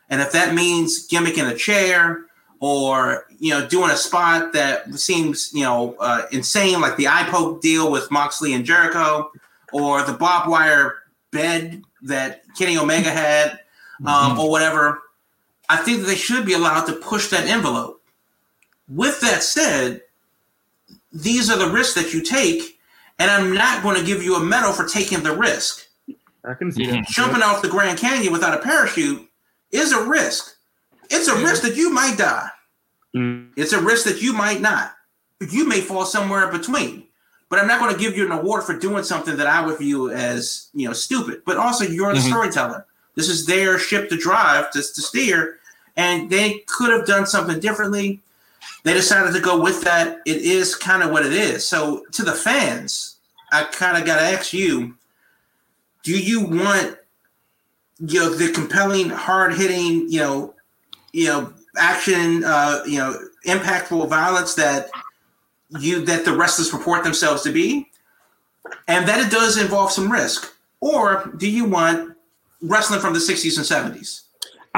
And if that means gimmicking a chair or you know doing a spot that seems you know uh, insane, like the eye poke deal with Moxley and Jericho, or the barbed wire bed that Kenny Omega had, um, mm-hmm. or whatever, I think that they should be allowed to push that envelope. With that said, these are the risks that you take, and I'm not going to give you a medal for taking the risk. I can see that. Jumping off the Grand Canyon without a parachute is a risk. It's a risk that you might die. Mm. It's a risk that you might not. You may fall somewhere in between. But I'm not going to give you an award for doing something that I would view as, you know, stupid. But also, you're the mm-hmm. storyteller. This is their ship to drive, to, to steer, and they could have done something differently. They decided to go with that. It is kind of what it is. So, to the fans, I kind of got to ask you: Do you want you know the compelling, hard hitting, you know, you know, action, uh, you know, impactful violence that you that the wrestlers purport themselves to be, and that it does involve some risk? Or do you want wrestling from the 60s and 70s?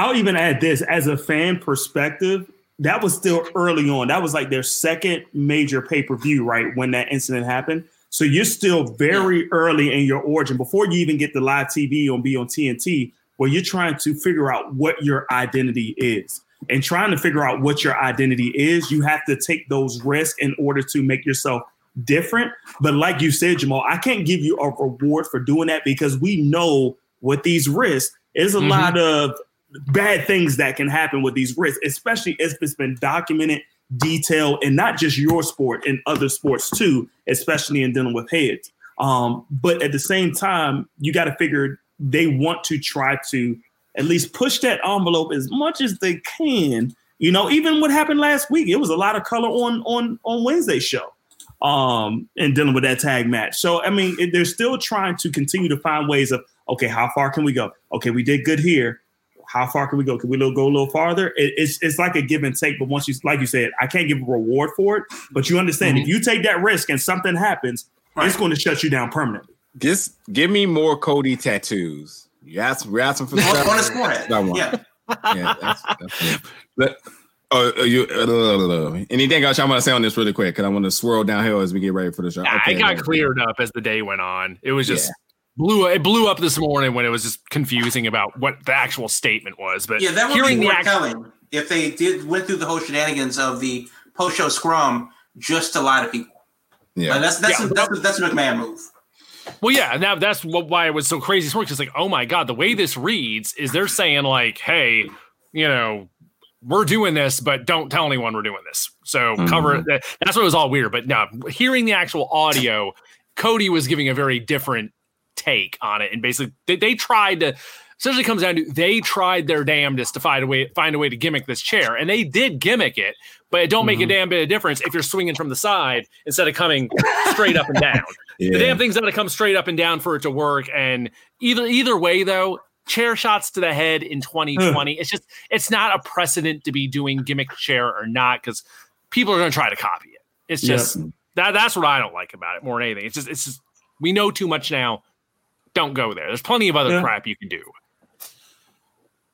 I'll even add this as a fan perspective, that was still early on. That was like their second major pay per view, right? When that incident happened. So you're still very early in your origin before you even get the live TV on be on TNT, where you're trying to figure out what your identity is. And trying to figure out what your identity is, you have to take those risks in order to make yourself different. But like you said, Jamal, I can't give you a reward for doing that because we know what these risks is a mm-hmm. lot of bad things that can happen with these risks, especially if it's been documented, detailed, and not just your sport and other sports too, especially in dealing with heads. Um, but at the same time, you got to figure they want to try to at least push that envelope as much as they can. You know, even what happened last week, it was a lot of color on on on Wednesday show um, and dealing with that tag match. So, I mean, they're still trying to continue to find ways of, okay, how far can we go? Okay, we did good here. How far can we go? Can we go a little farther? It, it's it's like a give and take. But once you, like you said, I can't give a reward for it. But you understand, mm-hmm. if you take that risk and something happens, right. it's going to shut you down permanently. Just give me more Cody tattoos. You ask, we're asking for stuff. on his forehead. Yeah. yeah, that's, that's but Oh, uh, you, uh, anything else I want to say on this really quick? Because I want to swirl downhill as we get ready for the show. Okay, I got cleared up as the day went on. It was just yeah. Blew it blew up this morning when it was just confusing about what the actual statement was. But yeah, that would hearing be more telling if they did went through the whole shenanigans of the post show scrum just to lie to people. Yeah, like that's that's yeah. a, that's, a, that's a McMahon move. Well, yeah, now that's what, why it was so crazy. It's like, oh my god, the way this reads is they're saying like, hey, you know, we're doing this, but don't tell anyone we're doing this. So mm-hmm. cover it. That's what was all weird. But now hearing the actual audio, Cody was giving a very different take on it. And basically they, they tried to essentially comes down to they tried their damnedest to find a way find a way to gimmick this chair. And they did gimmick it, but it don't make mm-hmm. a damn bit of difference if you're swinging from the side instead of coming straight up and down. Yeah. [laughs] The damn thing's got to come straight up and down for it to work. And either either way though, chair shots to the head in 2020. it's just it's not a precedent to be doing gimmick chair or not because people are going to try to copy it. It's just yep. that that's what I don't like about it more than anything. It's just it's just we know too much now. Don't go there. There's plenty of other yeah. crap you can do.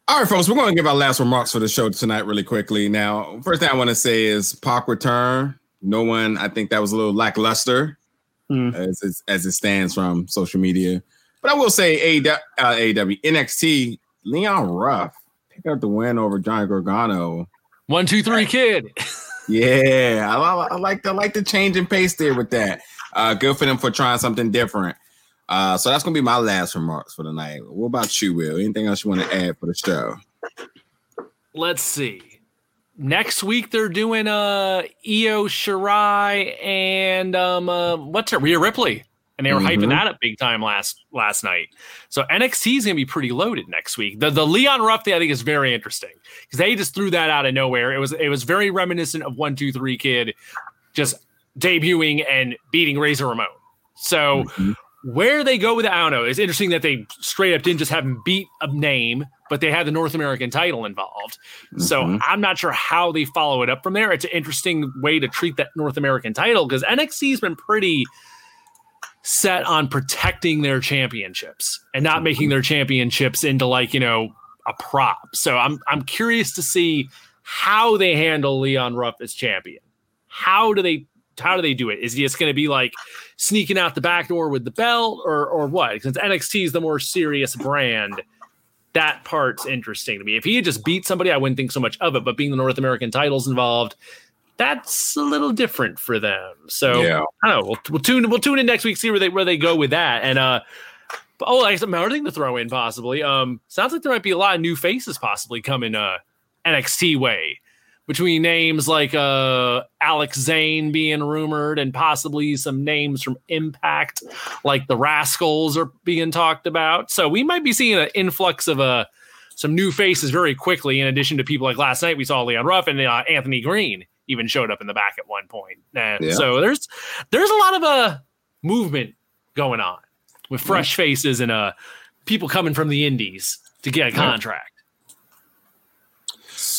All right, folks, we're going to give our last remarks for the show tonight really quickly. Now, first thing I want to say is Pac return. No one, I think that was a little lackluster mm. as, as it stands from social media. But I will say, AW, uh, AW NXT, Leon Ruff picked up the win over Johnny Gargano. One, two, three, kid. yeah, I, I, I, like the I like the change in pace there with that. Uh, good for them for trying something different. Uh, so that's gonna be my last remarks for the night. What about you, Will? Anything else you want to add for the show? Let's see. Next week they're doing uh Io Shirai and um uh, what's her Rhea Ripley and they were mm-hmm. hyping that up big time last last night. So NXT is going to be pretty loaded next week. The the Leon Ruff thing I think is very interesting because they just threw that out of nowhere. It was it was very reminiscent of one two three kid just debuting and beating Razor Ramon. So mm-hmm. Where they go with it, I don't know. It's interesting that they straight up didn't just have him beat a name, but they had the North American title involved. Mm-hmm. So I'm not sure how they follow it up from there. It's an interesting way to treat that North American title because NXT's been pretty set on protecting their championships and not making their championships into like, you know, a prop. So I'm I'm curious to see how they handle Leon Ruff as champion. How do they how do they do it? Is he just going to be like sneaking out the back door with the belt or or what? Since NXT is the more serious brand, that part's interesting to me. If he had just beat somebody, I wouldn't think so much of it. But being the North American titles involved, that's a little different for them. So yeah. I don't know. We'll, we'll tune we'll tune in next week, see where they where they go with that. And uh oh, I guess another thing to throw in possibly. Um sounds like there might be a lot of new faces possibly coming uh NXT way. Between names like uh Alex Zayne being rumored and possibly some names from Impact, like the Rascalz are being talked about. So we might be seeing an influx of uh some new faces very quickly. In addition to people like last night, we saw Leon Ruff and uh, Anthony Green even showed up in the back at one point. And yeah. so there's there's a lot of a uh, movement going on with fresh faces and uh people coming from the indies to get a contract.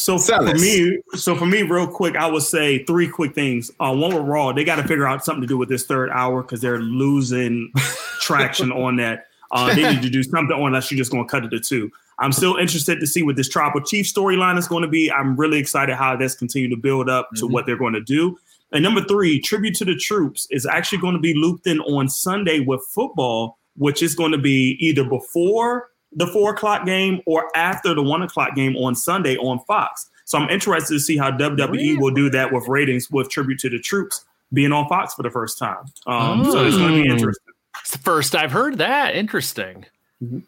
So Sell for us. me, so for me, real quick, I would say three quick things. Uh, one with Raw, they got to figure out something to do with this third hour because they're losing [laughs] traction on that. Uh, they need to do something, or unless you're just going to cut it to two. I'm still interested to see what this Tribal Chief storyline is going to be. I'm really excited how that's continued to build up to mm-hmm. what they're going to do. And number three, tribute to the troops is actually going to be looped in on Sunday with football, which is going to be either before the four o'clock game or after the one o'clock game on Sunday on Fox. So I'm interested to see how WWE really? will do that with ratings with tribute to the troops being on Fox for the first time. Um, oh. So it's going to be interesting. It's the first I've heard that. Interesting. Mm-hmm.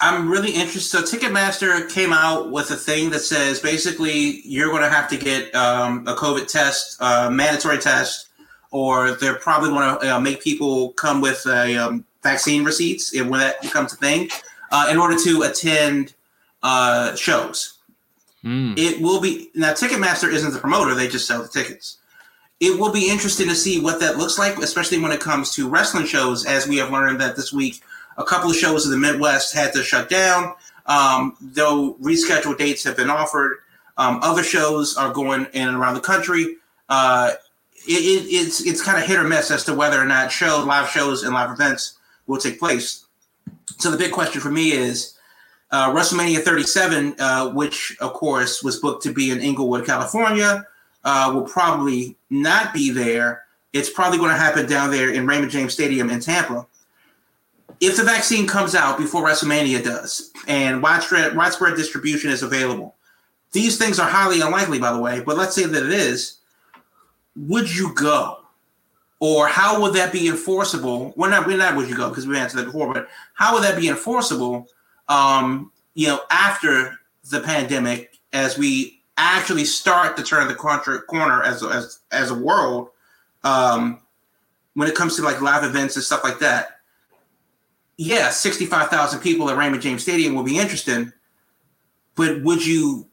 I'm really interested. So Ticketmaster came out with a thing that says basically you're going to have to get um, a COVID test, uh, mandatory test, or they're probably going to uh, make people come with a um, vaccine receipts when that becomes a thing uh, in order to attend uh, shows. Mm. It will be now. Ticketmaster isn't the promoter; they just sell the tickets. It will be interesting to see what that looks like, especially when it comes to wrestling shows, as we have learned that this week a couple of shows in the Midwest had to shut down, um, though rescheduled dates have been offered. Um, other shows are going in and around the country. Uh, it, it, it's it's kind of hit or miss as to whether or not show live shows and live events will take place. So the big question for me is uh, WrestleMania 37, uh, which of course was booked to be in Inglewood, California, uh, will probably not be there. It's probably going to happen down there in Raymond James Stadium in Tampa if the vaccine comes out before WrestleMania does and widespread widespread distribution is available, these things are highly unlikely, by the way. But let's say that it is. Would you go, or how would that be enforceable? Well, not we're not would you go because we answered that before, but how would that be enforceable? Um, you know, after the pandemic, as we actually start to turn the corner as as as a world, um, when it comes to like live events and stuff like that yeah, 65,000 people at Raymond James Stadium will be interesting, but would you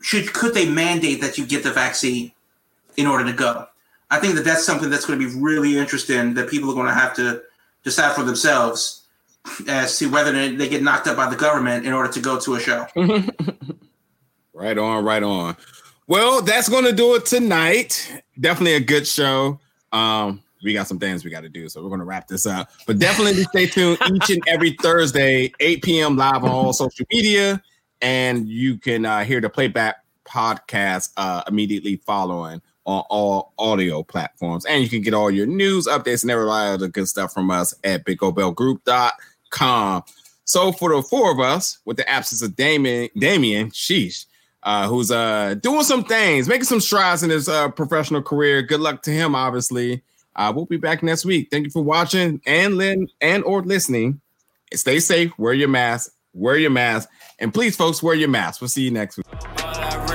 should could they mandate that you get the vaccine in order to go? I think that that's something that's going to be really interesting that people are going to have to decide for themselves as to whether they get knocked up by the government in order to go to a show. [laughs] right on, right on. Well, that's going to do it tonight. Definitely a good show. Um, we got some things we got to do. So we're going to wrap this up. But definitely stay tuned each and every Thursday, 8 p.m. live on all social media. And you can uh, hear the playback podcast uh, immediately following on all audio platforms. And you can get all your news, updates, and every other good stuff from us at BigOBellGroup.com. So for the four of us, with the absence of Damien, Damien, sheesh, uh, who's uh, doing some things, making some strides in his uh, professional career. Good luck to him, obviously. Uh, we'll be back next week. Thank you for watching and lin- and or listening. Stay safe. Wear your mask. Wear your mask. And please, folks, wear your mask. We'll see you next week.